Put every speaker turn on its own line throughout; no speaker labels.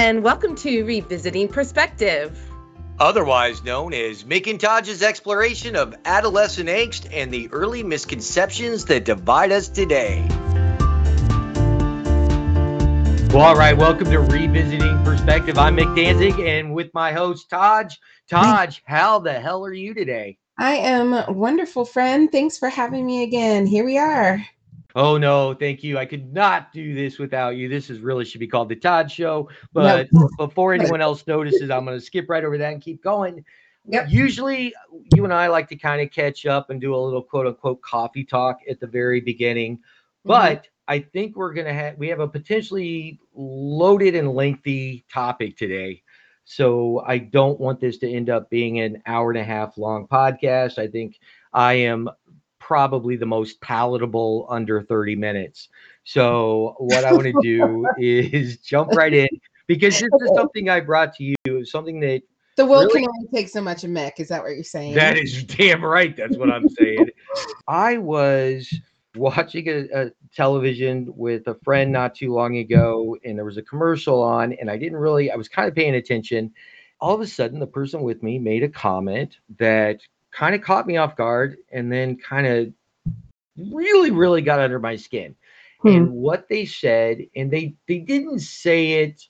and welcome to Revisiting Perspective.
Otherwise known as McIntosh's exploration of adolescent angst and the early misconceptions that divide us today. Well, all right, welcome to Revisiting Perspective. I'm Mick Danzig, and with my host, Taj. Taj, how the hell are you today?
I am wonderful, friend. Thanks for having me again. Here we are.
Oh no, thank you. I could not do this without you. This is really should be called the Todd Show. But no. before anyone else notices, I'm going to skip right over that and keep going. Yep. Usually, you and I like to kind of catch up and do a little quote unquote coffee talk at the very beginning. Mm-hmm. But I think we're going to have we have a potentially loaded and lengthy topic today. So I don't want this to end up being an hour and a half long podcast. I think I am probably the most palatable under 30 minutes. So what I want to do is jump right in because this is something I brought to you, something that
the world really, can only take so much of Mick. Is that what you're saying?
That is damn right. That's what I'm saying. I was watching a, a, television with a friend not too long ago, and there was a commercial on, and I didn't really, I was kind of paying attention. All of a sudden, the person with me made a comment that kind of caught me off guard and then kind of really, really got under my skin. Hmm. And what they said, and they they didn't say it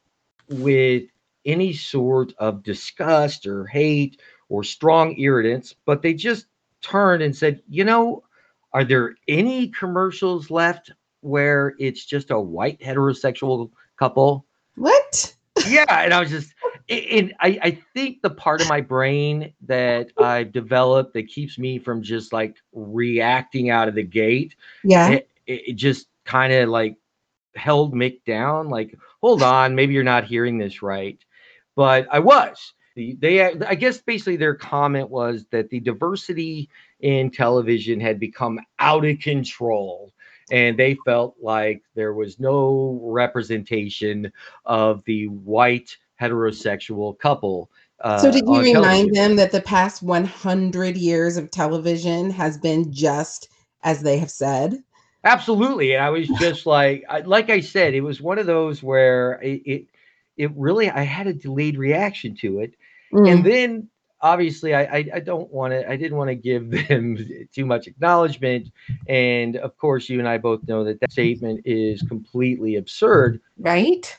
with any sort of disgust or hate or strong irritants, but they just turned and said, you know, are there any commercials left where it's just a white heterosexual couple?
What?
Yeah, and I was just and I, I think the part of my brain that I've developed that keeps me from just like reacting out of the gate,
yeah,
it, it just kind of like held Mick down. Like, hold on, maybe you're not hearing this right, but I was. They, I guess, basically their comment was that the diversity in television had become out of control and they felt like there was no representation of the white heterosexual couple.
Uh, so, did you remind them that the past 100 years of television has been just as they have said?
Absolutely, and I was just like, I, like I said, it was one of those where it, it, it really, I had a delayed reaction to it, mm. and then obviously I, I, I don't want to I didn't want to give them too much acknowledgement and of course you and I both know that that statement is completely absurd
right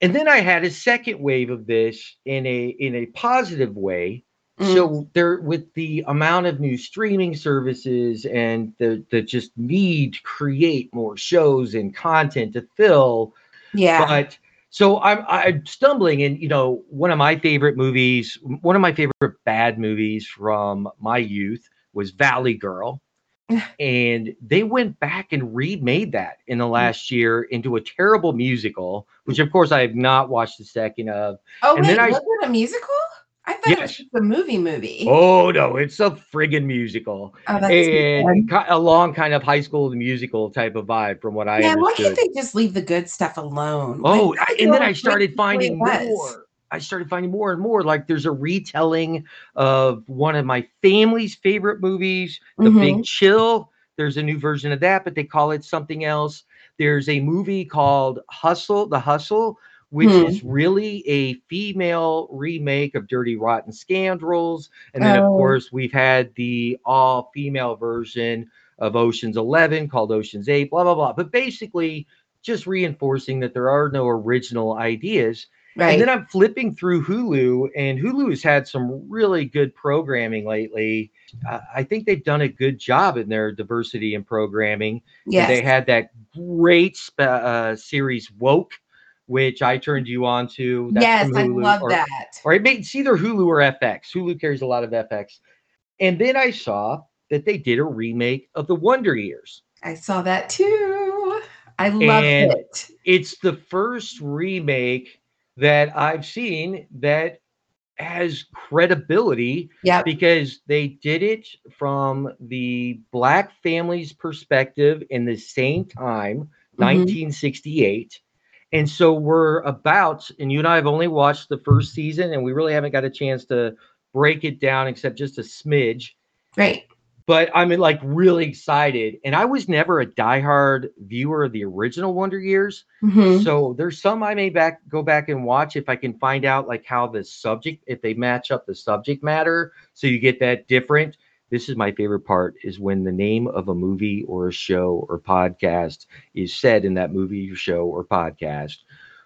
and then I had a second wave of this in a in a positive way. Mm. So there, with the amount of new streaming services and the the just need to create more shows and content to fill,
yeah.
But so I'm I'm stumbling, and you know, one of my favorite movies, one of my favorite bad movies from my youth was Valley Girl and they went back and remade that in the mm. last year into a terrible musical, which of course I have not watched the second of.
Oh and wait, then I, was it a musical? I thought yes. it was just a movie movie.
Oh no, it's a friggin' musical. Oh, that's and a long kind of high school musical type of vibe from what I yeah, understood.
why can't they just leave the good stuff alone?
Oh, I, and then I started finding more. I started finding more and more like there's a retelling of one of my family's favorite movies, The mm-hmm. Big Chill. There's a new version of that, but they call it something else. There's a movie called Hustle, The Hustle, which hmm. is really a female remake of Dirty Rotten Scoundrels. And then, oh. of course, we've had the all female version of Ocean's 11 called Ocean's 8, blah, blah, blah. But basically, just reinforcing that there are no original ideas. Right. And then I'm flipping through Hulu, and Hulu has had some really good programming lately. Uh, I think they've done a good job in their diversity in programming. Yeah, they had that great uh, series Woke, which I turned you on to.
yes, I love
or,
that.
Or it may, it's either Hulu or FX. Hulu carries a lot of FX. And then I saw that they did a remake of The Wonder Years.
I saw that too. I love it.
It's the first remake that I've seen that has credibility
yeah
because they did it from the black family's perspective in the same time mm-hmm. 1968 and so we're about and you and i have only watched the first season and we really haven't got a chance to break it down except just a smidge.
Right
but I'm like really excited. And I was never a diehard viewer of the original Wonder Years. Mm-hmm. So there's some I may back go back and watch if I can find out like how the subject, if they match up the subject matter. So you get that different. This is my favorite part is when the name of a movie or a show or podcast is said in that movie or show or podcast.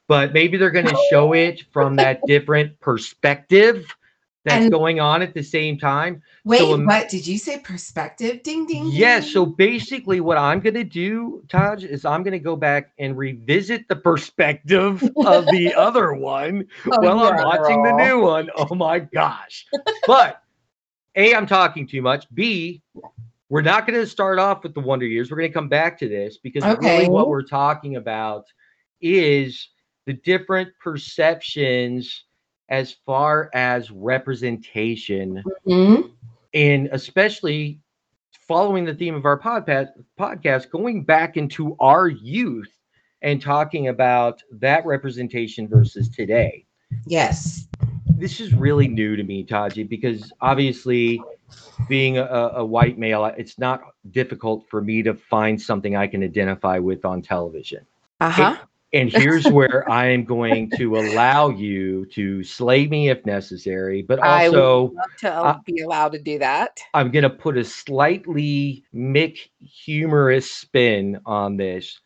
But maybe they're going to show it from that different perspective that's and going on at the same time.
Wait, so, um, what did you say? Perspective? Ding ding.
Yeah. So basically, what I'm going to do, Taj, is I'm going to go back and revisit the perspective of the other one oh, while I'm watching the new one. Oh my gosh! but a, I'm talking too much. B, we're not going to start off with the Wonder Years. We're going to come back to this because okay. really what we're talking about is the different perceptions as far as representation mm-hmm. and especially following the theme of our podcast podcast going back into our youth and talking about that representation versus today.
Yes.
This is really new to me taji because obviously being a, a white male it's not difficult for me to find something i can identify with on television.
Uh-huh
and here's where I am going to allow you to slay me if necessary, but also
to be allowed to do that.
I'm going to put a slightly Mick humorous spin on this.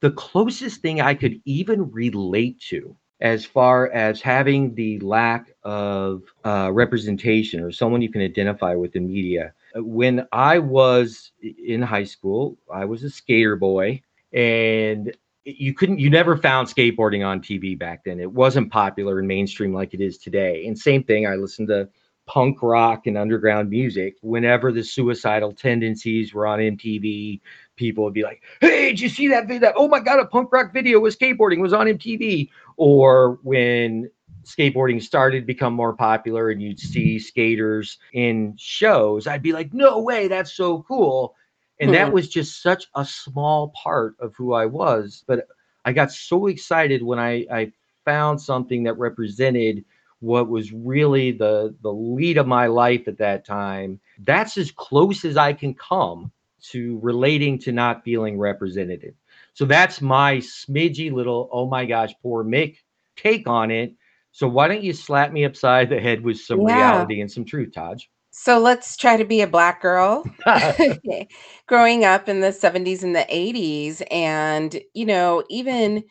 The closest thing I could even relate to as far as having the lack of uh, representation or someone you can identify with in media. When I was in high school, I was a skater boy and you couldn't you never found skateboarding on TV back then. It wasn't popular and mainstream like it is today. And same thing, I listened to punk rock and underground music. Whenever the suicidal tendencies were on MTV, people would be like, "Hey, did you see that video? Oh my god, a punk rock video with skateboarding was on MTV." Or when skateboarding started become more popular and you'd see skaters in shows, I'd be like, "No way, that's so cool." And mm-hmm. that was just such a small part of who I was. But I got so excited when I, I found something that represented what was really the the lead of my life at that time. That's as close as I can come to relating to not feeling represented. So that's my smidgy little oh my gosh, poor Mick take on it. So why don't you slap me upside the head with some yeah. reality and some truth, Taj?
So let's try to be a black girl growing up in the 70s and the 80s. And, you know, even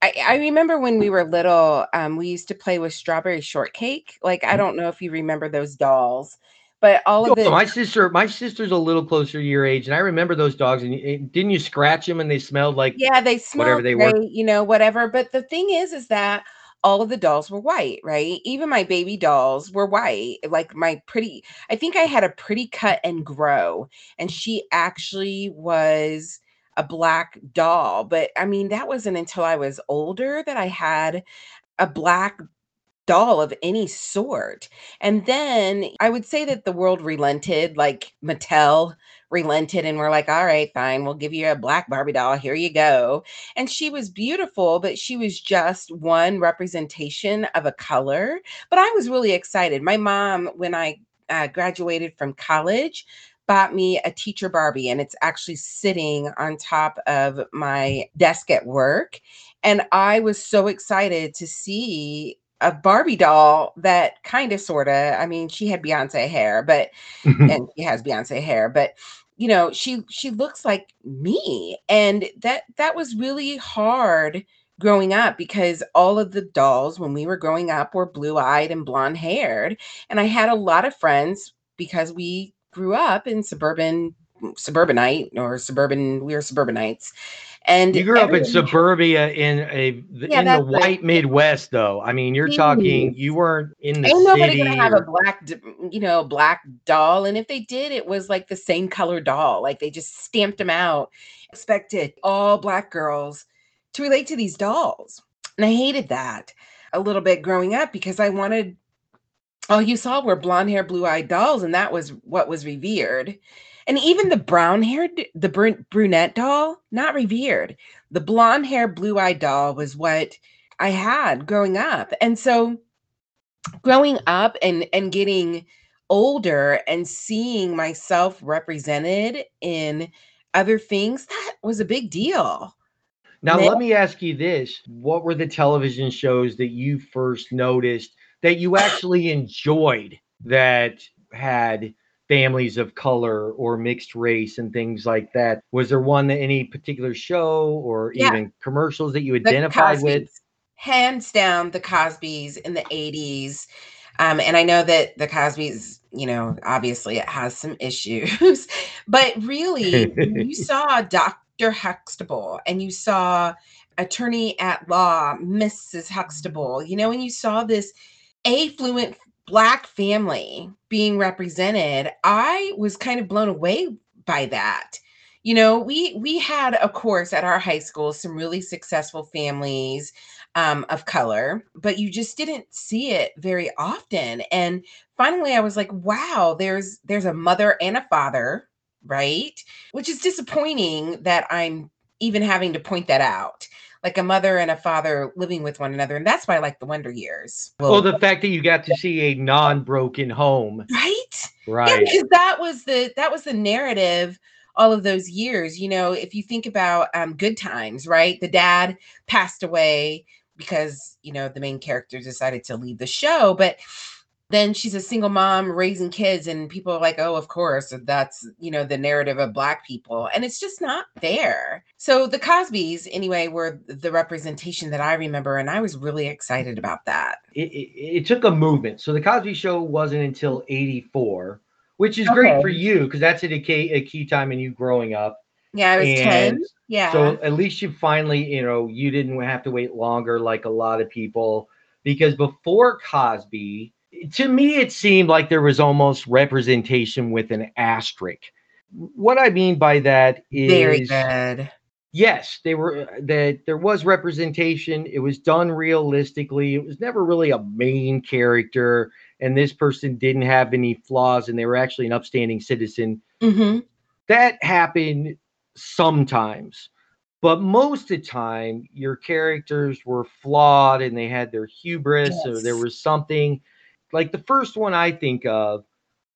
I, I remember when we were little, um, we used to play with strawberry shortcake. Like, I mm-hmm. don't know if you remember those dolls, but all of it.
My sister, my sister's a little closer to your age, and I remember those dogs. And didn't you scratch them and they smelled like
yeah, they smelled whatever they great, were, you know, whatever. But the thing is, is that all of the dolls were white, right? Even my baby dolls were white. Like my pretty, I think I had a pretty cut and grow, and she actually was a black doll. But I mean, that wasn't until I was older that I had a black doll of any sort. And then I would say that the world relented, like Mattel relented and we're like, all right, fine, we'll give you a black Barbie doll. Here you go. And she was beautiful, but she was just one representation of a color. But I was really excited. My mom, when I uh, graduated from college, bought me a teacher Barbie, and it's actually sitting on top of my desk at work. And I was so excited to see a Barbie doll that kind of sort of, I mean, she had Beyonce hair, but mm-hmm. and she has Beyonce hair, but you know, she she looks like me. And that that was really hard growing up because all of the dolls when we were growing up were blue-eyed and blonde-haired. And I had a lot of friends because we grew up in suburban suburbanite or suburban we are suburbanites and
you grew up in suburbia in a yeah, in the white Midwest, though. I mean, you're talking you weren't in the Ain't city. nobody
gonna have a black, you know, black doll. And if they did, it was like the same color doll. Like they just stamped them out. Expected all black girls to relate to these dolls, and I hated that a little bit growing up because I wanted all you saw were blonde hair, blue eyed dolls, and that was what was revered. And even the brown haired, the br- brunette doll, not revered. The blonde hair, blue eyed doll was what I had growing up. And so growing up and and getting older and seeing myself represented in other things, that was a big deal.
Now, let me ask you this. What were the television shows that you first noticed that you actually enjoyed that had families of color or mixed race and things like that? Was there one that any particular show or yeah. even commercials that you identified with?
Hands down, the Cosbys in the 80s. Um, and I know that the Cosbys, you know, obviously it has some issues, but really, you saw Dr. Huxtable and you saw attorney at law, Mrs. Huxtable, you know, and you saw this affluent black family being represented, I was kind of blown away by that. You know, we we had a course at our high school some really successful families um, of color, but you just didn't see it very often. And finally, I was like, wow, there's there's a mother and a father, right? Which is disappointing that I'm even having to point that out like a mother and a father living with one another. And that's why I like the Wonder Years.
Well, well the fact that you got to see a non-broken home.
Right?
Right.
Yeah, because that was the that was the narrative all of those years. You know, if you think about um good times, right? The dad passed away because, you know, the main character decided to leave the show, but then she's a single mom raising kids and people are like oh of course that's you know the narrative of black people and it's just not there. So the cosbys anyway were the representation that i remember and i was really excited about that.
It, it, it took a movement. So the cosby show wasn't until 84 which is okay. great for you because that's a key, a key time in you growing up.
Yeah i was and 10 yeah.
so at least you finally you know you didn't have to wait longer like a lot of people because before cosby to me, it seemed like there was almost representation with an asterisk. What I mean by that is
very good.
Yes, they were that there was representation. It was done realistically. It was never really a main character, and this person didn't have any flaws, and they were actually an upstanding citizen.
Mm-hmm.
That happened sometimes, but most of the time, your characters were flawed and they had their hubris, yes. or there was something like the first one I think of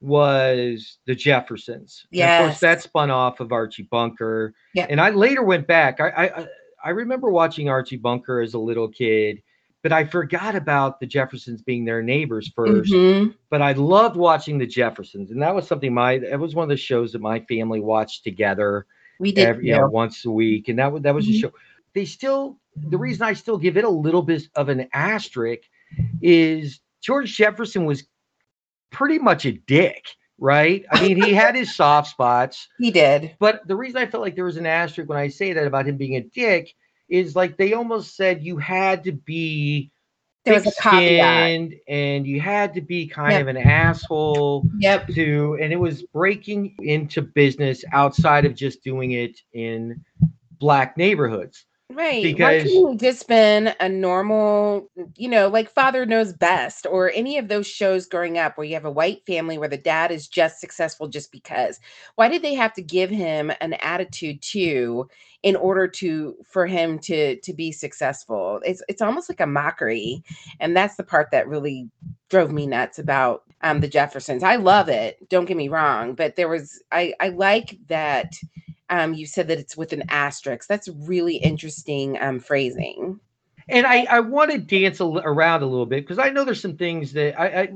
was the Jeffersons.
Yeah.
Of course, that spun off of Archie Bunker.
Yeah.
And I later went back. I, I I remember watching Archie Bunker as a little kid, but I forgot about the Jeffersons being their neighbors 1st
mm-hmm.
But I loved watching the Jeffersons, and that was something my that was one of the shows that my family watched together.
We did,
every, you know, once a week, and that was that was mm-hmm. a show. They still the reason I still give it a little bit of an asterisk is George Jefferson was pretty much a dick, right? I mean, he had his soft spots.
He did.
But the reason I felt like there was an asterisk when I say that about him being a dick is like they almost said you had to be
there was a caveat.
and you had to be kind yep. of an asshole
yep
to and it was breaking into business outside of just doing it in black neighborhoods
Right. Because Why couldn't you just been a normal, you know, like Father Knows Best or any of those shows growing up where you have a white family where the dad is just successful just because? Why did they have to give him an attitude too in order to for him to to be successful? It's it's almost like a mockery. And that's the part that really drove me nuts about um the Jeffersons. I love it, don't get me wrong, but there was I I like that um, you said that it's with an asterisk. That's really interesting um, phrasing.
And I, I want to dance a, around a little bit because I know there's some things that I, I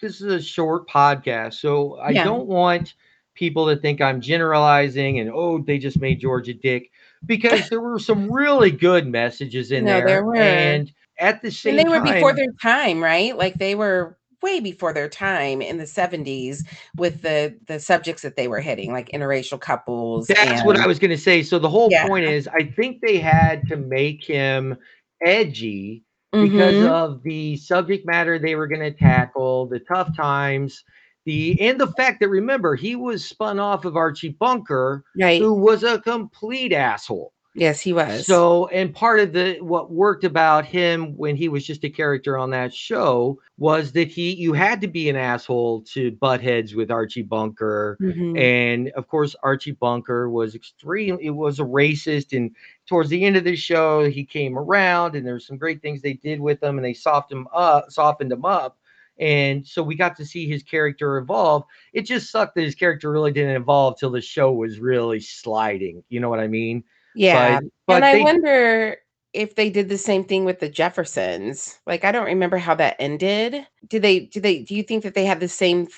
this is a short podcast, so I yeah. don't want people to think I'm generalizing and oh they just made Georgia dick because there were some really good messages in no, there, there were. and at the same
and they were
time,
before their time, right? Like they were way before their time in the 70s with the the subjects that they were hitting like interracial couples
that's and, what i was going to say so the whole yeah. point is i think they had to make him edgy because mm-hmm. of the subject matter they were going to tackle the tough times the and the fact that remember he was spun off of archie bunker
right.
who was a complete asshole
Yes, he was.
So, and part of the what worked about him when he was just a character on that show was that he you had to be an asshole to butt heads with Archie Bunker, mm-hmm. and of course Archie Bunker was extreme. It was a racist, and towards the end of the show he came around, and there's some great things they did with him, and they softened him up, softened him up. And so we got to see his character evolve. It just sucked that his character really didn't evolve till the show was really sliding. You know what I mean?
Yeah.
But, but
and I
they-
wonder if they did the same thing with the Jeffersons. Like I don't remember how that ended. Did they do they do you think that they had the same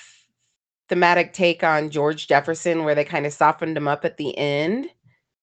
thematic take on George Jefferson where they kind of softened him up at the end?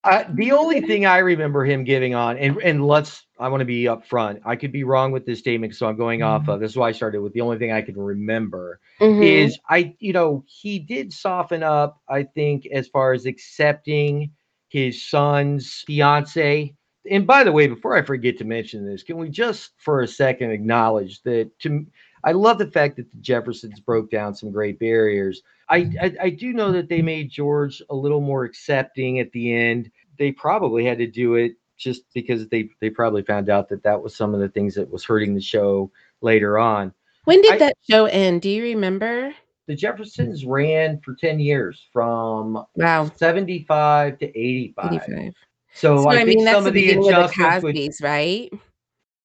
Uh, the only thing I remember him giving on, and and let's, I want to be upfront. I could be wrong with this statement, so I'm going off of. This is why I started with the only thing I can remember
Mhm.
is I, you know, he did soften up. I think as far as accepting his son's fiance. And by the way, before I forget to mention this, can we just for a second acknowledge that to I love the fact that the Jeffersons broke down some great barriers. I, I I do know that they made George a little more accepting at the end. They probably had to do it just because they they probably found out that that was some of the things that was hurting the show later on.
when did
I-
that show end? Do you remember?
The Jeffersons ran for 10 years from
Wow.
75 to 85.
85.
So,
So,
I,
I,
think
mean,
some of the
of the
adjustments would,
Cosby's, right?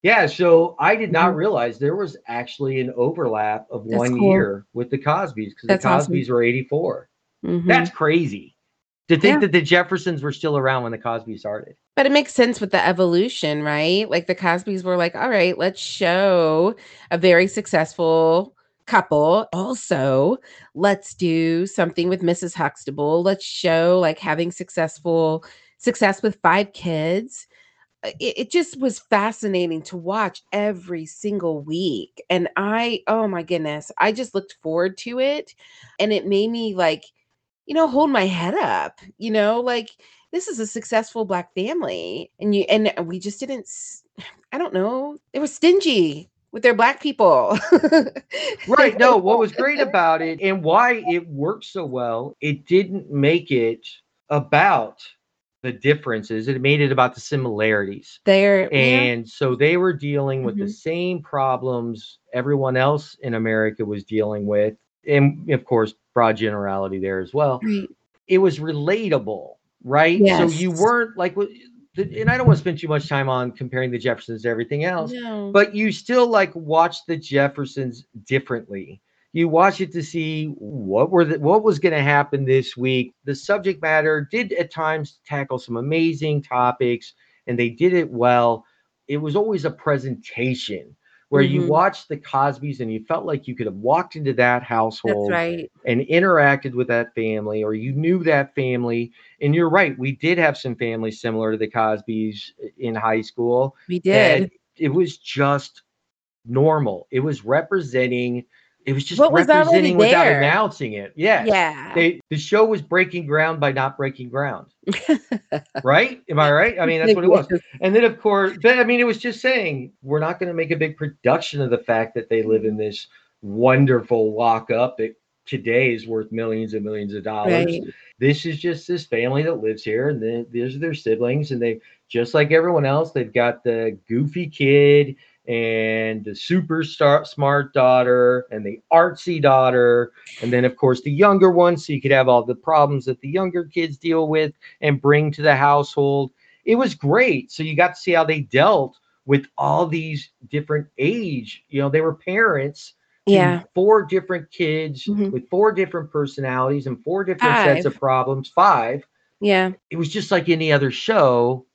yeah. So I did not
Mhm.
realize there was actually an overlap of
That's
one
cool.
year with the Cosbys because the
That's awesome.
Cosbys were 84.
Mhm.
That's crazy to think
Yeah.
that the Jeffersons were still around when the Cosby started.
But it makes sense with the evolution, right? Like the Cosbys were like, all right, let's show a very successful couple. Also, let's do something with Mrs. Huxtable. Let's show like having successful success with five kids. It, it just was fascinating to watch every single week. And I, oh my goodness, I just looked forward to it. And it made me like, you know, hold my head up, you know, like this is a successful black family and you and we just didn't I don't know they were stingy with their black people
Right. No, what was great about it and why it worked so well, it didn't make it about the differences. It made it about the similarities.
they're yeah,
And so they were dealing with the
Mhm.
same problems everyone else in America was dealing with. And of course, broad generality there as well.
right.
It was relatable, right? So you weren't like, what- and I don't want to spend too much time on comparing the Jeffersons to everything else
no.
but you still like watch the Jeffersons differently. You watch it to see what were the, what was going to happen this week. The subject matter did at times tackle some amazing topics, and they did it well. It was always a presentation where you
Mhm.
watched the Cosbys and you felt like you could have walked into that household
right
and interacted with that family, or you knew that family. And you're right, we did have some families similar to the Cosbys in high school
we did
and it was just normal. It was representing. It was just
What was
representing without announcing it. Yeah.
yeah
They, the show was breaking ground by not breaking ground. right? Am I right? I mean, that's what it was. And then, of course, but I mean, it was just saying we're not going to make a big production of the fact that they live in this wonderful lockup that today is worth millions and millions of dollars
right
this is just this family that lives here and then these are their siblings and they just like everyone else they've got the goofy kid and the super smart daughter and the artsy daughter and then of course the younger one so you could have all the problems that the younger kids deal with and bring to the household. It was great. So you got to see how they dealt with all these different age you know they were parents
yeah.
four different kids
Mhm.
with four different personalities and four different sets of problems five.
Yeah.
It was just like any other show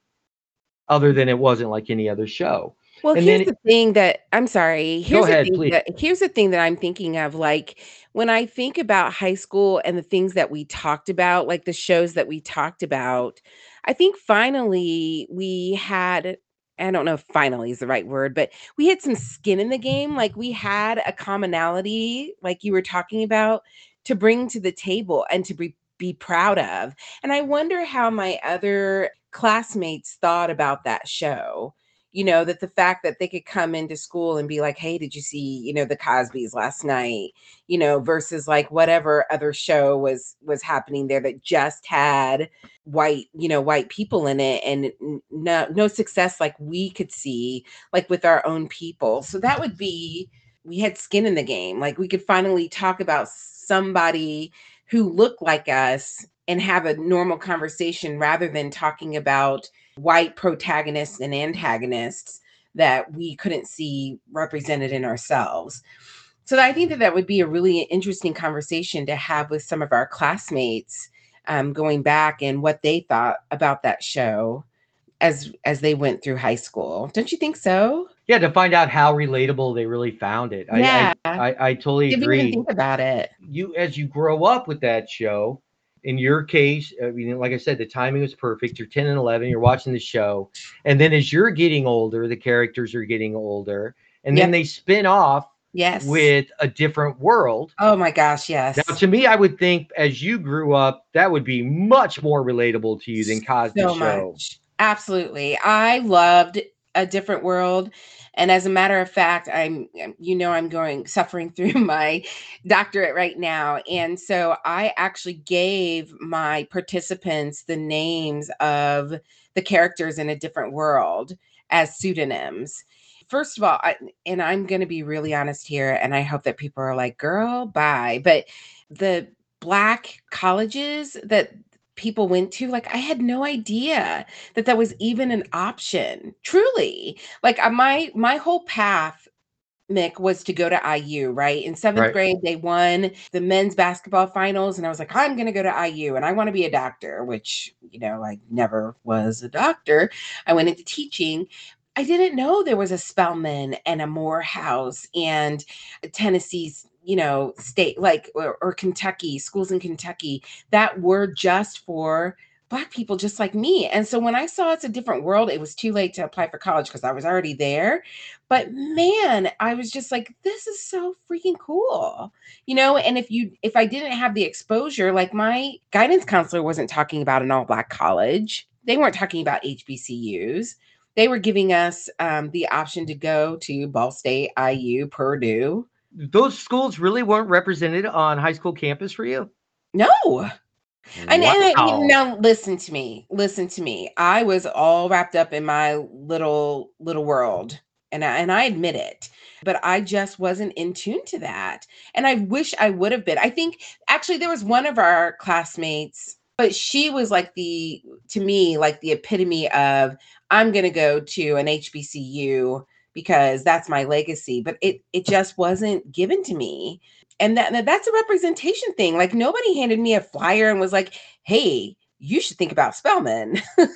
other than it wasn't like any other show
Well,
And
here's the thing that I'm sorry. Here's
ahead,
the thing
please.
that here's the thing that I'm thinking of. Like when I think about high school and the things that we talked about, like the shows that we talked about, I think finally we had. I don't know if finally is the right word, but we had some skin in the game. Like we had a commonality, like you were talking about, to bring to the table and to be be proud of. And I wonder how my other classmates thought about that show you know that the fact that they could come into school and be like hey did you see you know the cosbys last night? you know versus like whatever other show was was happening there that just had white you know white people in it and no no success like we could see like with our own people. So that would be we had skin in the game. Like we could finally talk about somebody who looked like us and have a normal conversation rather than talking about white protagonists and antagonists that we couldn't see represented in ourselves. So I think that that would be a really interesting conversation to have with some of our classmates um, going back and what they thought about that show as as they went through high school. Don't you think so?
Yeah, to find out how relatable they really found it.
Yeah.
I, I, I, I totally
Did we
agree.
even think about it?
you as you grow up with that show in your case uh, i mean like i said the timing was perfect you're 10 and 11 you're watching the show and then as you're getting older the characters are getting older and then they spin off
Yes.
with a different world
oh my gosh, yes.
now to me i would think as you grew up that would be much more relatable to you than cosby
so
show
much. Absolutely. I loved a different world. And as a matter of fact, I'm, um, you know, I'm going suffering through my doctorate right now. And so I actually gave my participants the names of the characters in a different world as pseudonyms. First of all, I, and I'm going to be really honest here, and I hope that people are like, girl, bye. But the black colleges that people went to like i had no idea that that was even an option truly. Like uh, my my whole path mick was to go to iu right? In seventh
Right.
grade they won the men's basketball finals and i was like i'm going to go to iu and i want to be a doctor which you know i never was a doctor. I went into teaching. I didn't know there was a Spelman and a Morehouse and Tennessee's, you know, state like or, or Kentucky, schools in Kentucky that were just for black people just like me. And so when I saw it's a different world, it was too late to apply for college because I was already there. But man, I was just like, this is so freaking cool. You know, and if you if I didn't have the exposure, like my guidance counselor wasn't talking about an all black college. They weren't talking about HBCUs. They were giving us um, the option to go to Ball State, IU, Purdue.
Those schools really weren't represented on high school campus for you
No, And, and I- now listen to me. Listen to me. I was all wrapped up in my little little world. And I, and I admit it. But I just wasn't in tune to that. And I wish I would have been. I think actually there was one of our classmates, but she was like the to me like the epitome of I'm going to go to an HBCU because that's my legacy, but it it just wasn't given to me and that that- that's a representation thing. Like nobody handed me a flyer and was like, "Hey, you should think about Spelman."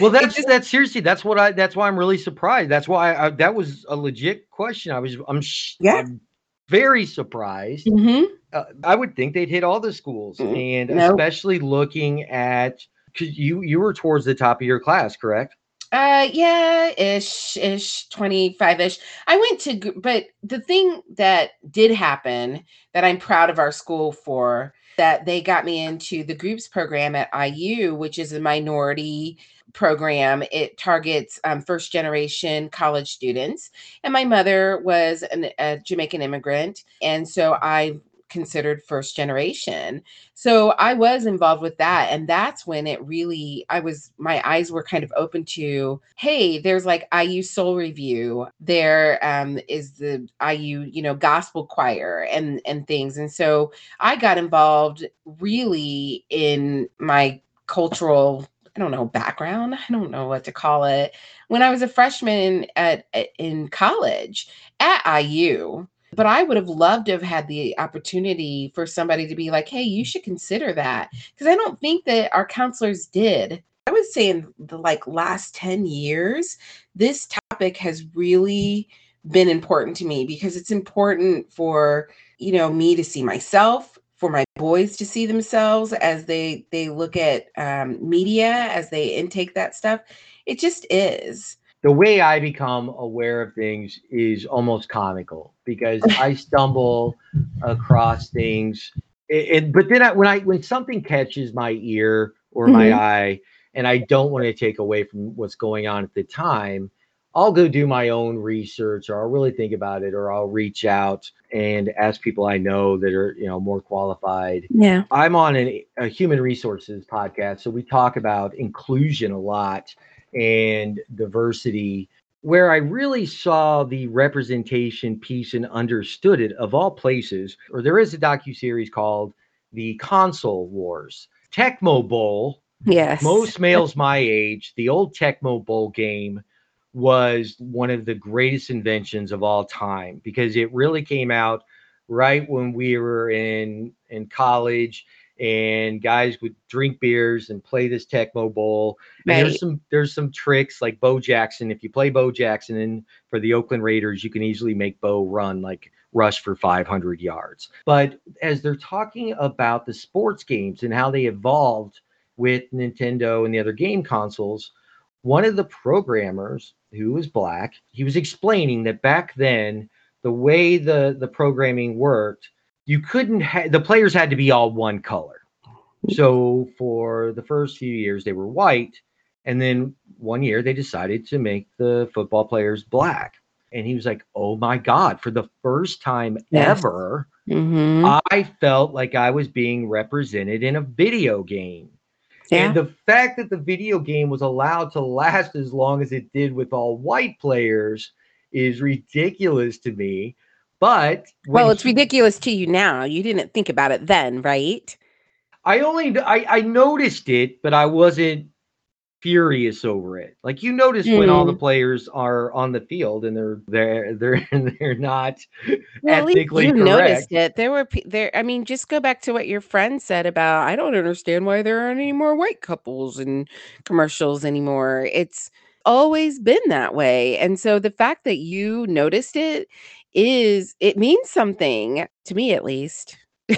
Well, that's
just-
that's seriously. That's what I. That's why I'm really surprised. That's why I, that was a legit question. I was. I'm. sh-
Yeah.
I'm very surprised.
Mhm.
Uh, I would think they'd hit all the schools,
Mm,
and
nope.
especially looking at because you you were towards the top of your class, correct?
Uh, yeah, ish, ish, 25 ish. I went to, but the thing that did happen that I'm proud of our school for that they got me into the groups program at IU, which is a minority program. It targets um, first generation college students. And my mother was an, a Jamaican immigrant. And so I considered first generation. So I was involved with that. And that's when it really, I was, my eyes were kind of open to, hey, there's like IU Soul Revue. There um, is the IU, you know, gospel choir and, and things. And so I got involved really in my cultural, I don't know, background. I don't know what to call it. When I was a freshman at, in college at IU, but I would have loved to have had the opportunity for somebody to be like, hey, you should consider that. Because I don't think that our counselors did. I would say in the like last 10 years, this topic has really been important to me because it's important for, you know, me to see myself, for my boys to see themselves as they they look at um, media, as they intake that stuff. It just is.
The way I become aware of things is almost comical because I stumble across things. It, it- but then I, when I when something catches my ear or my
Mhm.
eye, and I don't want to take away from what's going on at the time, I'll go do my own research, or I'll really think about it, or I'll reach out and ask people I know that are you know more qualified
Yeah.
I'm on an, a human resources podcast, so we talk about inclusion a lot and diversity. Where I really saw the representation piece and understood it, of all places, or there is a docu series called "The Console Wars." Tecmo Bowl.
Yes.
Most males my age, the old Tecmo Bowl game was one of the greatest inventions of all time because it really came out right when we were in in college and guys would drink beers and play this Tecmo Bowl.
Right.
there's some there's some tricks like Bo Jackson. If you play Bo Jackson in, for the Oakland Raiders, you can easily make Bo run like rush for 500 yards. But as they're talking about the sports games and how they evolved with Nintendo and the other game consoles, one of the programmers who was black, he was explaining that back then the way the the programming worked you couldn't have the players had to be all one color. So for the first few years they were white, and then one year they decided to make the football players black. And he was like, "Oh my god, for the first time
Yes.
ever,
hmm
I felt like I was being represented in a video game."
yeah.
And the fact that the video game was allowed to last as long as it did with all white players is ridiculous to me. But
well, it's
he-
ridiculous to you now. You didn't think about it then, right?
I only I, I noticed it, but I wasn't furious over it. Like you notice when all the hmm. players are on the field and they're they're they're they're not
Well,
ethically
you
correct.
noticed it. There were there. I mean, just go back to what your friend said about. I don't understand why there aren't any more white couples in commercials anymore. It's always been that way, and so the fact that you noticed it is it means something to me, at least.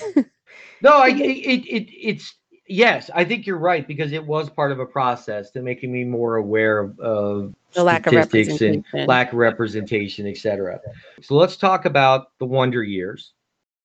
No, I it, it it it's yes, I think you're right because it was part of a process to making me more aware of, of
The lack of
statistics and
representation.
lack of representation, etc. So let's talk about the Wonder Years.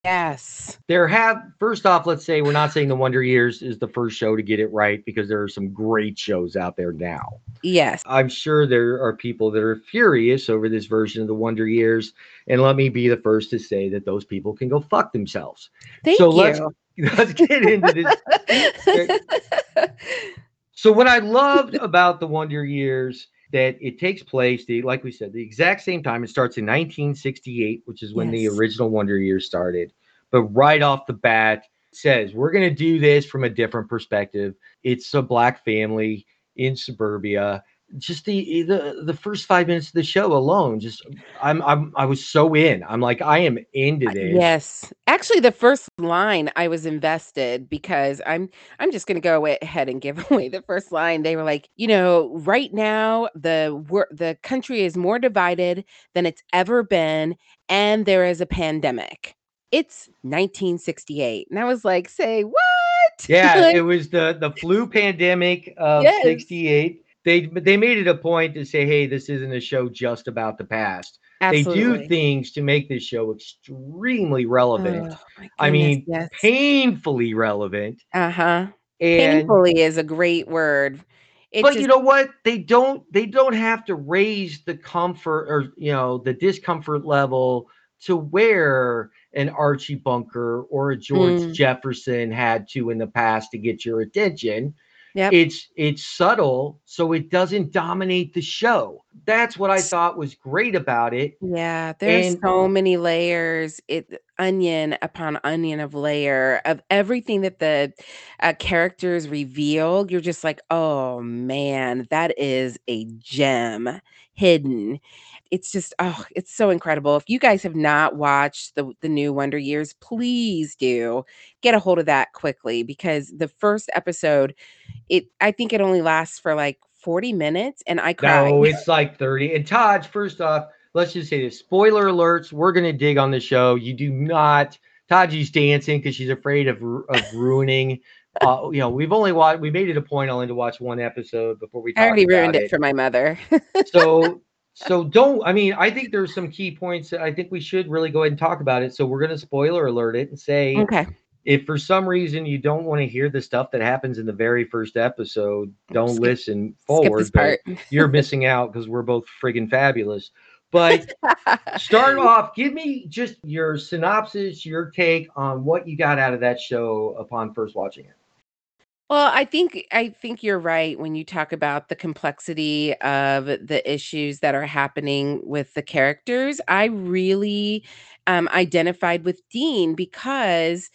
Yes.
There have first off, let's say we're not saying the Wonder Years is the first show to get it right because there are some great shows out there now.
Yes.
I'm sure there are people that are furious over this version of the Wonder Years, and let me be the first to say that those people can go fuck themselves.
Thank
so let's let's get into this. So what I loved about the Wonder Years that it takes place, the like we said, the exact same time. It starts in 1968, which is when the original Wonder Years started. But right off the bat, says we're going to do this from a different perspective. It's a black family in suburbia. Just the eh, the the first five minutes of the show alone, just I'm I'm I was so in. I'm like I am into this.
Yes. Actually, the first line I was invested because I'm I'm just going to go ahead and give away the first line. They were like, you know, right now the wor- the country is more divided than it's ever been and there is a pandemic. It's 1968. And I was like, say what?
Yeah,
Like,
it was the the flu pandemic of
Yes.
'68. They they made it a point to say, "Hey, this isn't a show just about the past. They do things to make this show extremely relevant.
Oh, my
I mean,
yes.
painfully relevant."
uh-huh.
And
Painfully is a great word. It
but
just,
you know what? They don't they don't have to raise the comfort or you know the discomfort level to where an Archie Bunker or a George
Mm.
Jefferson had to in the past to get your attention.
Yep.
It's it's subtle, so it doesn't dominate the show. That's what I thought was great about it.
Yeah, there's
And-
so many layers. It onion upon onion of layer of everything that the uh, characters reveal. You're just like, oh man, that is a gem hidden. It's just, oh, it's so incredible. If you guys have not watched the the new Wonder Years, please do get a hold of that quickly because the first episode, it I think it only lasts for like 40 minutes, and I cried.
No, it's like 30. And Todd, first off, let's just say this. Spoiler alerts, we're gonna dig on the show. You do not Taji's dancing because she's afraid of of ruining. Uh, you know, we've only watched. We made it a point only to watch one episode before we.
I already ruined it for my mother.
so so don't i mean i think there's some key points that i think we should really go ahead and talk about it. So we're going to spoiler alert it and say
okay.
if for some reason you don't want to hear the stuff that happens in the very first episode don't
Skip-
listen forward but you're missing out because we're both friggin' fabulous. But start off give me just your synopsis your take on what you got out of that show upon first watching it
Well, I think I think you're right when you talk about the complexity of the issues that are happening with the characters. I really um, identified with Dean because,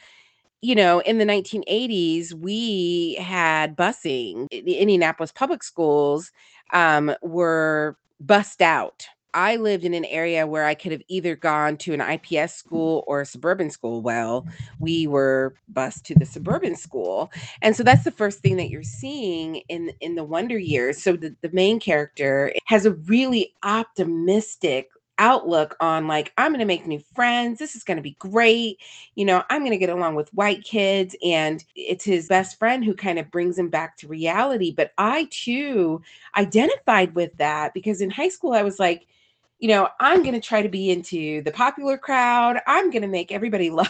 you know, in the 1980s, we had busing. The Indianapolis public schools um, were bussed out I lived in an area where I could have either gone to an IPS school or a suburban school. Well, we were bused to the suburban school. And so that's the first thing that you're seeing in in the Wonder Years. So the, the main character has a really optimistic outlook on like i'm going to make new friends this is going to be great you know i'm going to get along with white kids and it's his best friend who kind of brings him back to reality but i too identified with that because in high school i was like you know i'm going to try to be into the popular crowd. I'm going to make everybody love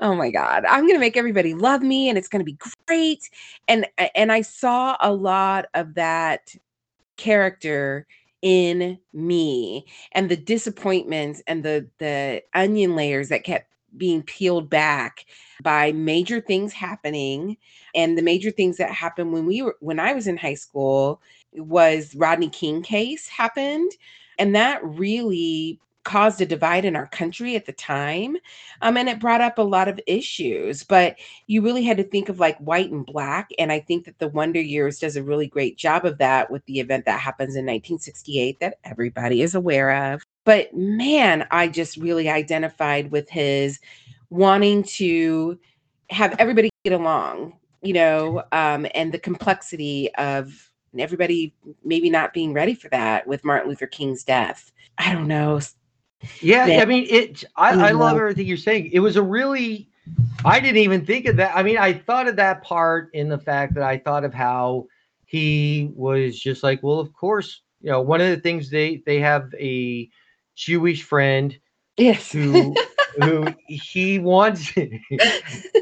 oh my god i'm going to make everybody love me and it's going to be great. And and i saw a lot of that character in me and the disappointments and the the onion layers that kept being peeled back by major things happening. And the major things that happened when we were when I was in high school was Rodney King case happened and that really caused a divide in our country at the time. Um, and it brought up a lot of issues, but you really had to think of like white and black. And I think that the Wonder Years does a really great job of that with the event that happens in 1968 that everybody is aware of. But man, I just really identified with his wanting to have everybody get along, you know, um, and the complexity of everybody maybe not being ready for that with Martin Luther King's death. I don't know,
yeah, that, I mean, it. I, I love everything you're saying. It was a really. I didn't even think of that. I mean, I thought of that part in the fact that I thought of how he was just like, well, of course, you know, one of the things they they have a Jewish friend,
yes,
who who he wants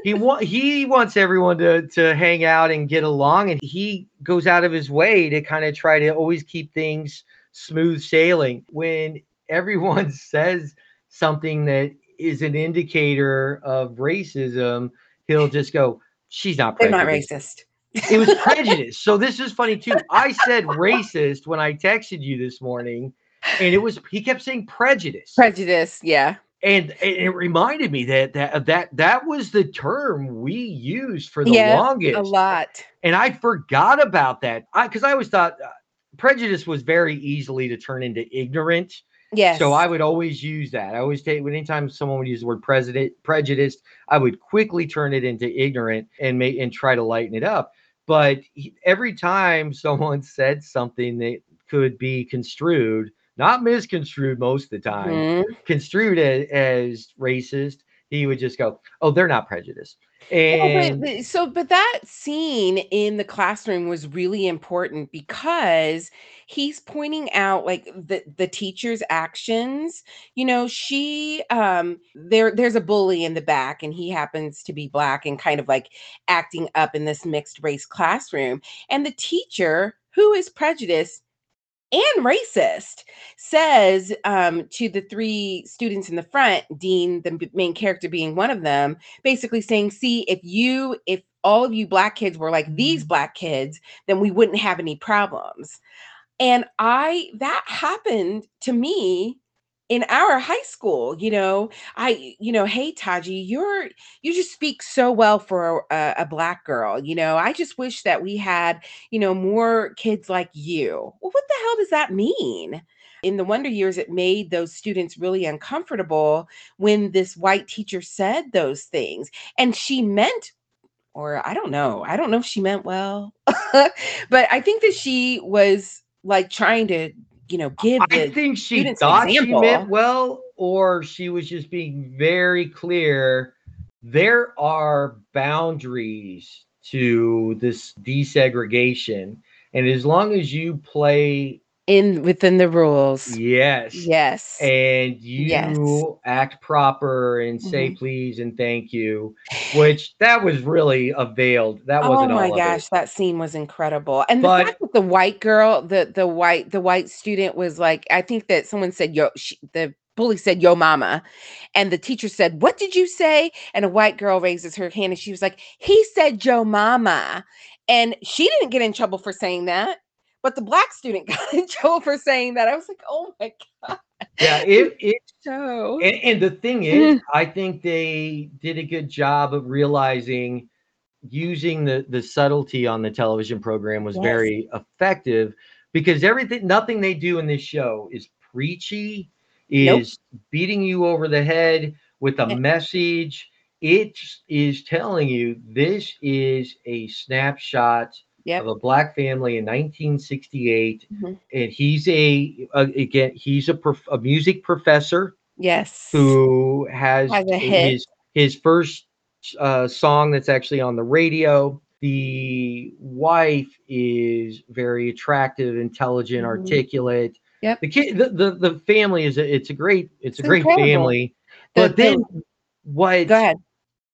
he want he wants everyone to to hang out and get along, and he goes out of his way to kind of try to always keep things smooth sailing when everyone says something that is an indicator of racism, he'll just go, "She's not
They're not racist."
it was prejudice. So this is funny too. I said racist when I texted you this morning, and it was he kept saying prejudice.
Prejudice, yeah.
And it reminded me that that that that was the term we used for the yeah, longest.
A lot.
And I forgot about that. I because I always thought uh, prejudice was very easily to turn into ignorant.
Yes.
So I would always use that. I always take when anytime someone would use the word president prejudiced, I would quickly turn it into ignorant and make and try to lighten it up. But every time someone said something that could be construed, not misconstrued most of the time, mm-hmm. construed as, as racist, he would just go, "Oh, they're not prejudiced." And
but, so, but that scene in the classroom was really important because he's pointing out like the the teacher's actions. You know, she um there there's a bully in the back, and he happens to be black and kind of like acting up in this mixed race classroom, and the teacher who is prejudiced and racist says um, to the three students in the front dean the main character being one of them basically saying see if you if all of you black kids were like these mm-hmm. black kids then we wouldn't have any problems and i that happened to me in our high school you know i you know hey taji you're you just speak so well for a, a, black girl you know i just wish that we had you know more kids like you. Well what the hell does that mean? In the wonder years it made those students really uncomfortable when this white teacher said those things and she meant or i don't know i don't know if she meant well but i think that she was like trying to you know, give.
I think she thought she meant well, or she was just being very clear. There are boundaries to this desegregation, and as long as you play
in within the rules.
Yes.
Yes.
And you yes. act proper and say mm-hmm. please and thank you, which that was really a veiled. That wasn't.
Oh my gosh, that scene was incredible. And but, the fact that the white girl, the the white the white student was like, I think that someone said yo, she, the bully said yo mama and the teacher said what did you say and a white girl raises her hand and she was like he said yo mama and she didn't get in trouble for saying that but the black student got in trouble for saying that. I was like, oh my god.
Yeah, it it so and, and the thing is, I think they did a good job of realizing using the the subtlety on the television program was yes. very effective because everything nothing they do in this show is preachy, is nope. beating you over the head with a eh. message. It is telling you this is a snapshot yep. of a black family in 1968, mm-hmm. and he's a, a, again he's a, prof, a music professor.
Yes,
who has, has his his first uh, song that's actually on the radio. The wife is very attractive, intelligent, mm-hmm. articulate.
Yep.
The kid, the, the, the family is a, it's a great, it's, it's a great incredible. family. The, but then the, what?
Go ahead.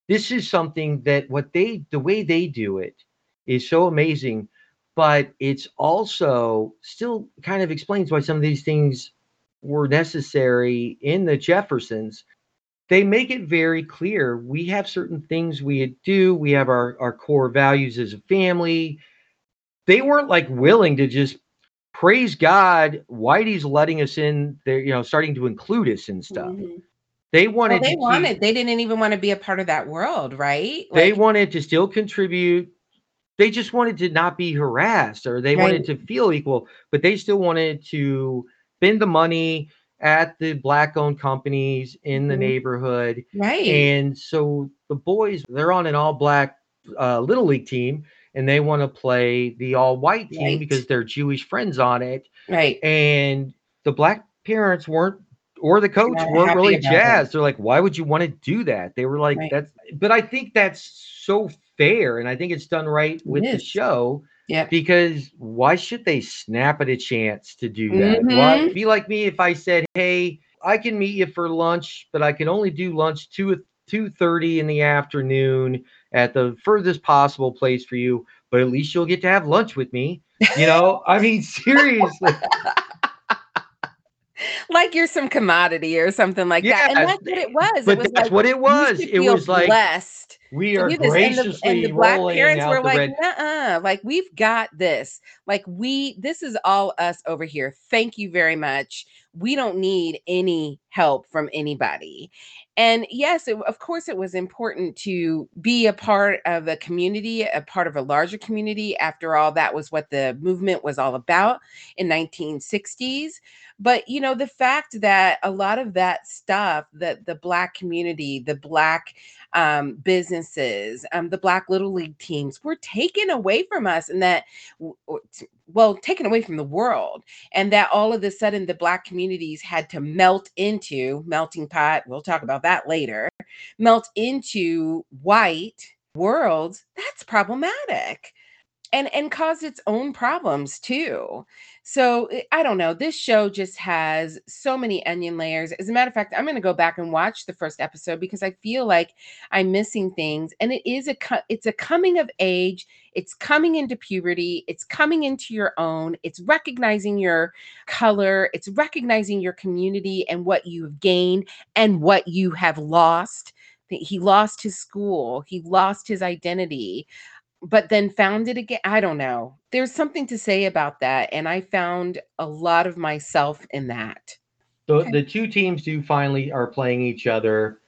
This is something that what they, the way they do it is so amazing, but it's also still kind of explains why some of these things were necessary in the Jeffersons. They make it very clear we have certain things we do we have our, our core values as a family. They weren't like willing to just praise god whitey's letting us in they're you know starting to include us in stuff. Mm-hmm. they wanted
well, they wanted keep, they didn't even want to be a part of that world right?
Like, they wanted to still contribute they just wanted to not be harassed or they right. wanted to feel equal but they still wanted to spend the money at the black owned companies in the mm-hmm. neighborhood.
Right.
And so the boys, their on an all black uh, little league team and they want to play the all white team right. because they're Jewish friends on it.
Right.
And the black parents weren't or the coach weren't really jazzed. It. They're like, why would you want to do that? They were like, right. that's but I think that's so fair. And I think it's done right with the show
yeah.
Because why should they snap at a chance to do that? Mm-hmm. Why be like me if I said, "Hey, I can meet you for lunch, but I can only do lunch two two thirty in the afternoon at the furthest possible place for you, but at least you'll get to have lunch with me." You know, I mean, seriously.
like you're some commodity or something like that. And that's what it was.
But
it was
that's
like,
what it was. It was like
blessed
we are graciously and the, and the black parents were
like, uh like we've got this. Like we, this is all us over here. Thank you very much. We don't need any help from anybody. And yes, it, of course, it was important to be a part of a community, a part of a larger community. After all, that was what the movement was all about in 1960s. But you know, the fact that a lot of that stuff, that the black community, the black um, businesses, um, the Black Little League teams were taken away from us, and that, well, taken away from the world, and that all of a sudden the Black communities had to melt into melting pot. We'll talk about that later. Melt into white worlds. That's problematic and and caused its own problems too so eh, I don't know. This show just has so many onion layers. As a matter of fact, I'm going to go back and watch the first episode because I feel like I'm missing things. And it is a it's a coming of age. It's coming into puberty. It's coming into your own. It's recognizing your color. It's recognizing your community and what you've gained and what you have lost. He lost his school. He lost his identity but then found it again. I don't know. There's something to say about that. And I found a lot of myself in that.
So okay. the two teams do finally are playing each other.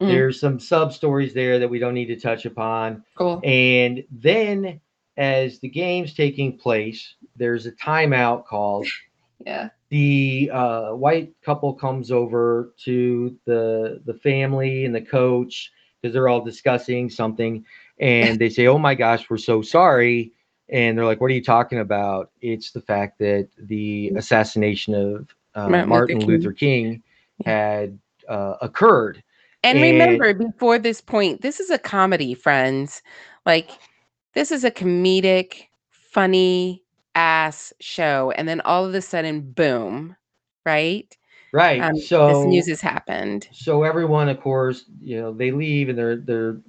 Mm. There's some sub stories there that we don't need to touch upon.
Cool.
And then as the game's taking place, there's a timeout called.
yeah.
The uh, white couple comes over to the the family and the coach because they're all discussing something and they say, "Oh my gosh, we're so sorry." And they're like, "What are you talking about?" It's the fact that the mm. assassination of uh, Martin, Martin, Luther King, King had uh, occurred.
And, and remember, before this point, this is a comedy, friends. Like, this is a comedic, funny ass show, and then all of a sudden, boom, right?
Right. Um, so
this news has happened.
So everyone, of course, you know, they leave and they're they're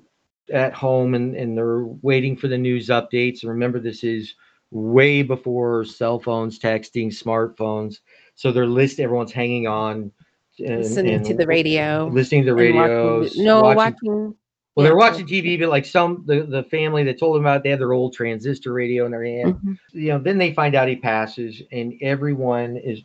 at home and, and they're waiting for the news updates. And remember, this is way before cell phones, texting, smartphones. So they're listening, everyone's hanging on.
And, listening and to the radio.
Listening to the radio.
No, watching. watching
well, they're watching TV, but like some the, the family that told them about, they have their old transistor radio in their hand. Mm-hmm. You know, then they find out he passes, and everyone is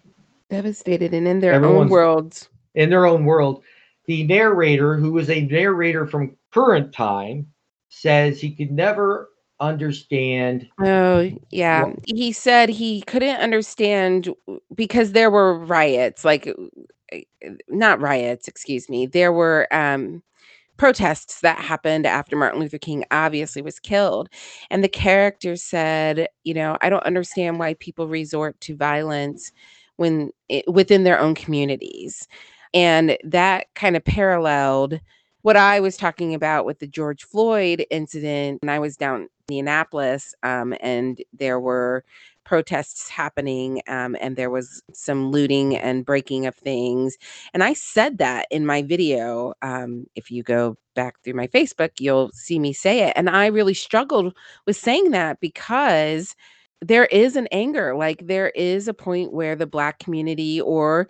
devastated and in their own worlds.
In their own world, the narrator, who is a narrator from current time says he could never understand.
Oh, yeah.
Well-
He said he couldn't understand because there were riots, like not riots, excuse me. There were um protests that happened after Martin Luther King obviously was killed. And the character said, you know, I don't understand why people resort to violence when it, within their own communities. And that kind of paralleled what I was talking about with the George Floyd incident. And I was down in Indianapolis um, and there were protests happening um, and there was some looting and breaking of things and i said that in my video um, if you go back through my facebook you'll see me say it and i really struggled with saying that because there is an anger like there is a point where the black community or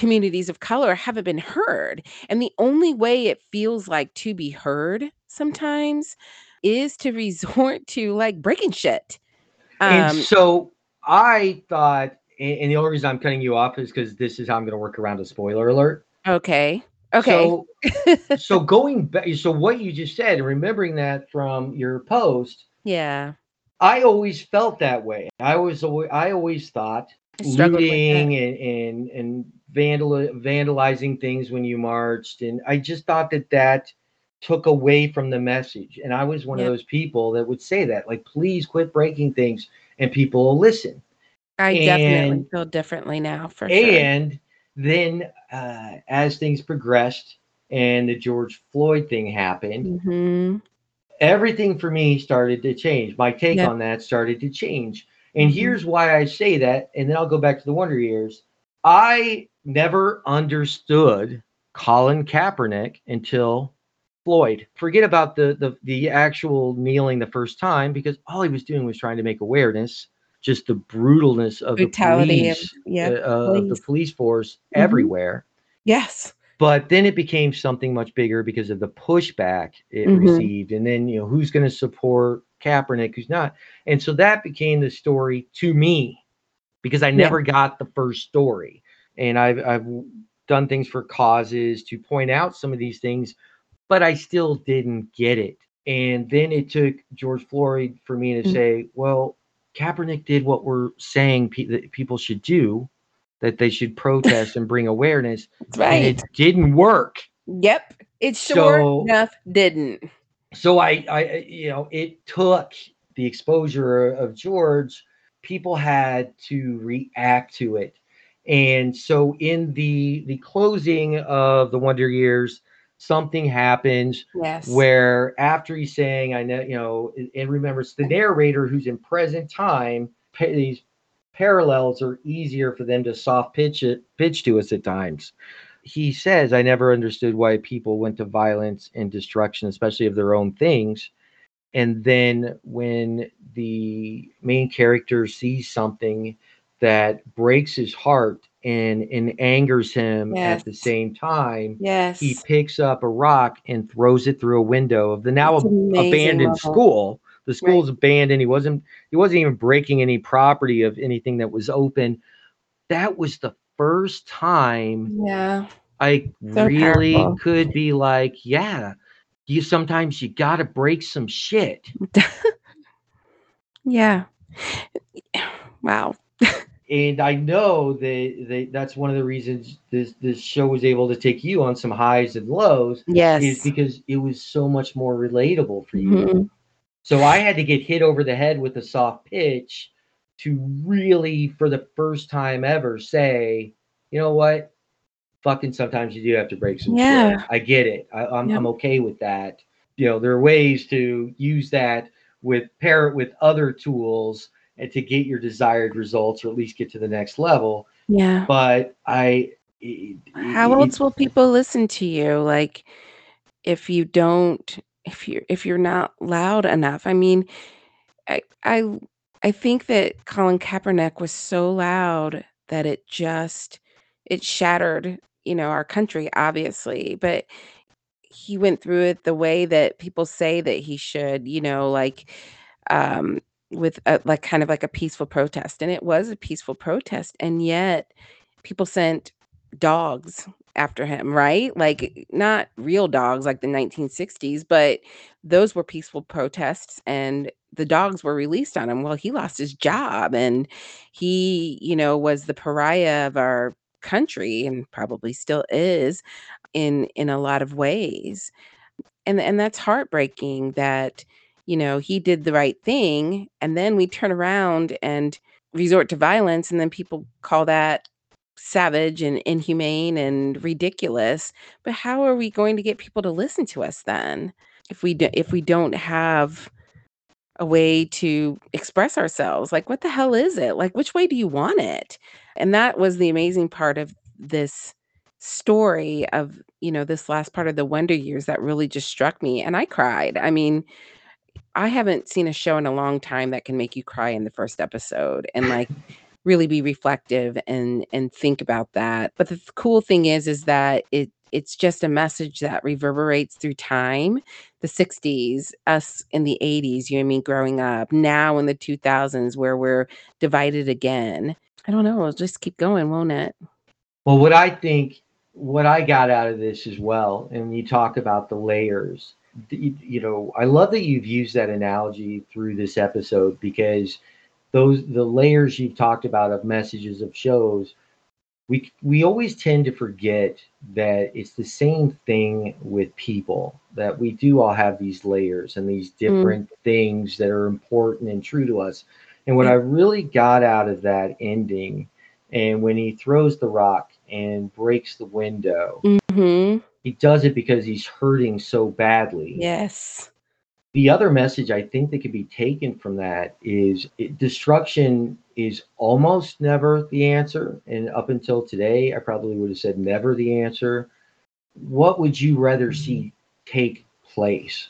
communities of color haven't been heard and the only way it feels like to be heard sometimes is to resort to like breaking shit
and
um,
so I thought, and and the only reason I'm cutting you off is because this is how I'm going to work around a spoiler alert.
okay okay
So, so going back, so what you just said, and remembering that from your post,
yeah
I always felt that way. I was, always, I always thought
I struggled with that.
looting and and and vandal vandalizing things when you marched, and I just thought that that took away from the message. And I was one
Yep.
of those people that would say that, like, please quit breaking things, and people will listen.
I definitely feel differently now for sure.
And then uh, as things progressed and the George Floyd thing happened,
hmm
everything for me started to change. My take
Yeah.
on that started to change. And
Mhm.
here's why I say that. And then I'll go back to the Wonder Years. I never understood Colin Kaepernick until Floyd. Forget about the, the the actual kneeling the first time because all he was doing was trying to make awareness, just the brutalness of
Brutality
the
of-
police,
yeah,
uh, uh, of the
police.
police force
Mhm.
everywhere.
Yes.
But then it became something much bigger because of the pushback it
Mhm.
received. And then, you know, who's going to support Kaepernick, who's not. And so that became the story to me because I
Yeah.
never got the first story. And I've, I've done things for causes to point out some of these things, but I still didn't get it. And then it took George Floyd for me to
Mhm.
say, well, Kaepernick did what we're saying pe- that people should do, that they should protest and bring awareness
That's
and
right.
it didn't work.
Yep. It sure
So-
enough didn't.
So I, I, you know, it took the exposure of George. People had to react to it, and so in the the closing of the Wonder Years, something happens
Yes.
where after he's saying, "I know," you know, and- and remember, it's the narrator who's in present time. pa- These parallels are easier for them to soft pitch it, pitch to us at times. He says, "I never understood why people went to violence and destruction, especially of their own things." And then when the main character sees something that breaks his heart and and angers him at the same time,
yes.
he picks up a rock and throws it through a window of the now ab- abandoned
level.
school. The school's abandoned. He wasn't he wasn't even breaking any property of anything that was open. That was the first time
Yeah.
I
So
really
powerful.
could be like, yeah, you sometimes you gotta break some shit.
Yeah. Wow.
And I know that, that that's one of the reasons this this show was able to take you on some highs and lows
Yes, is
because it was so much more relatable for you.
Mhm.
So I had to get hit over the head with a soft pitch to really, for the first time ever, say, you know what? Fucking sometimes you do have to break some
Yeah.
shit. I get it. I, I'm,
Yep.
I'm okay with that. You know, there are ways to use that with pair it with other tools and to get your desired results or at least get to the next level.
Yeah.
But I, it-
How
it-
else will people listen to you? Like if you don't if you if you're not loud enough. I mean, I I I think that Colin Kaepernick was so loud that it just it shattered, you know, our country obviously, but he went through it the way that people say that he should, you know, like um with a, like kind of like a peaceful protest and it was a peaceful protest and yet people sent dogs after him, right? Like not real dogs like the 1960s, but those were peaceful protests and the dogs were released on him. Well, he lost his job and he, you know, was the pariah of our country and probably still is in in a lot of ways. And and that's heartbreaking that you know, he did the right thing and then we turn around and resort to violence and then people call that savage and inhumane and ridiculous. But how are we going to get people to listen to us then if we do, if we don't have a way to express ourselves? Like what the hell is it? Like which way do you want it? And that was the amazing part of this story of, you know, this last part of the Wonder Years that really just struck me and I cried. I mean, I haven't seen a show in a long time that can make you cry in the first episode and like really be reflective and and think about that. But the th- cool thing is is that it it's just a message that reverberates through time. The 60s, us in the 80s, you know what I mean, growing up, now in the 2000s where we're divided again. I don't know, it'll just keep going, won't it?
Well, what I think what I got out of this as well, and you talk about the layers, you know, I love that you've used that analogy through this episode because those the layers you've talked about of messages of shows we we always tend to forget that it's the same thing with people that we do all have these layers and these mm. different mm. things that are important and true to us and what i really got out of that ending and when he throws the rock and breaks the window mm-hmm. He does it because he's hurting so badly
yes
the other message I think that could be taken from that is it, destruction is almost never the answer. And up until today, I probably would have said never the answer. What would you rather see take place?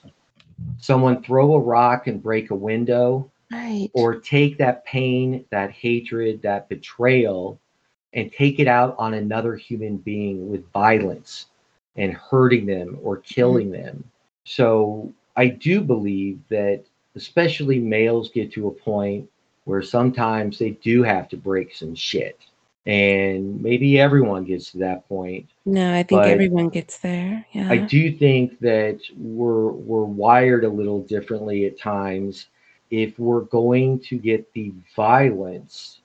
Someone throw a rock and break a window?
Right.
Or take that pain, that hatred, that betrayal, and take it out on another human being with violence and hurting them or killing mm-hmm. them. So I do believe that especially males get to a point where sometimes they do have to break some shit. And maybe everyone gets to that point.
No, I think everyone gets there. Yeah.
I do think that we're we're wired a little differently at times. If we're going to get the violence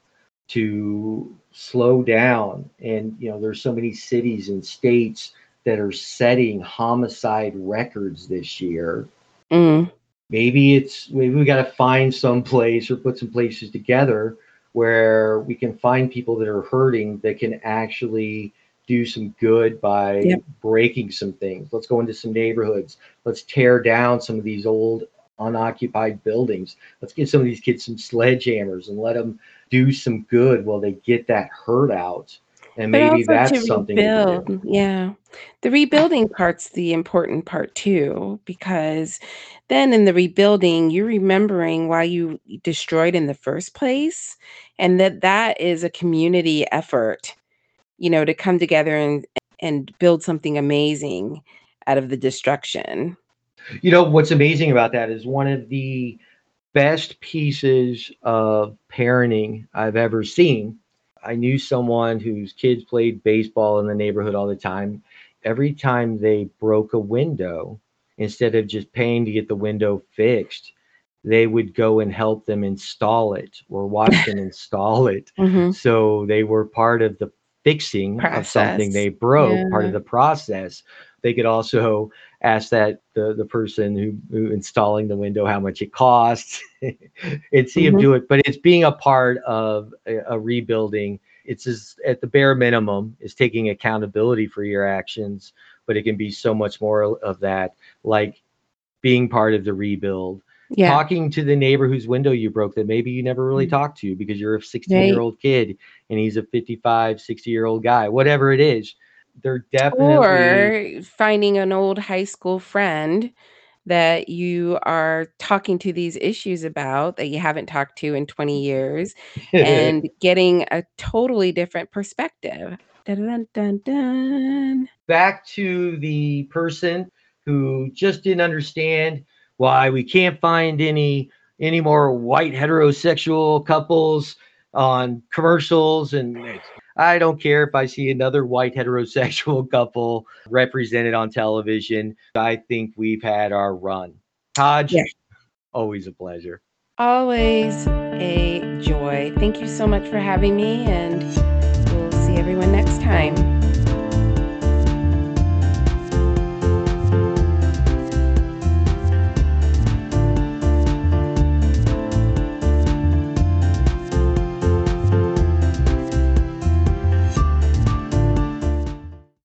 to slow down, and you know, there's so many cities and states that are setting homicide records this year Mm. Maybe it's maybe we got to find some place or put some places together where we can find people that are hurting that can actually do some good by yep. breaking some things. Let's go into some neighborhoods. Let's tear down some of these old unoccupied buildings. Let's give some of these kids some sledgehammers and let them do some good while they get that hurt out and maybe that's something
rebuild. Yeah. The rebuilding part's the important part too, because then in the rebuilding, you're remembering why you destroyed in the first place. And that that is a community effort, you know, to come together and and build something amazing out of the destruction.
You know, what's amazing about that is one of the best pieces of parenting I've ever seen I knew someone whose kids played baseball in the neighborhood all the time. Every time they broke a window, instead of just paying to get the window fixed, they would go and help them install it or watch them install it. Mm-hmm. So they were part of the fixing process. of something they broke, yeah. part of the process. They could also ask that the, the person who, who installing the window how much it costs and see mm-hmm. him do it. But it's being a part of a, a rebuilding. It's just at the bare minimum is taking accountability for your actions, but it can be so much more of that, like being part of the rebuild. Yeah. Talking to the neighbor whose window you broke that maybe you never really mm-hmm. talked to because you're a 16 year old kid and he's a 55, 60 year old guy, whatever it is they're definitely
or finding an old high school friend that you are talking to these issues about that you haven't talked to in 20 years and getting a totally different perspective. Dun, dun, dun,
Back to the person who just didn't understand why we can't find any any more white heterosexual couples on commercials and I don't care if I see another white heterosexual couple represented on television. I think we've had our run. Taj, yeah. always a pleasure.
Always a joy. Thank you so much for having me, and we'll see everyone next time.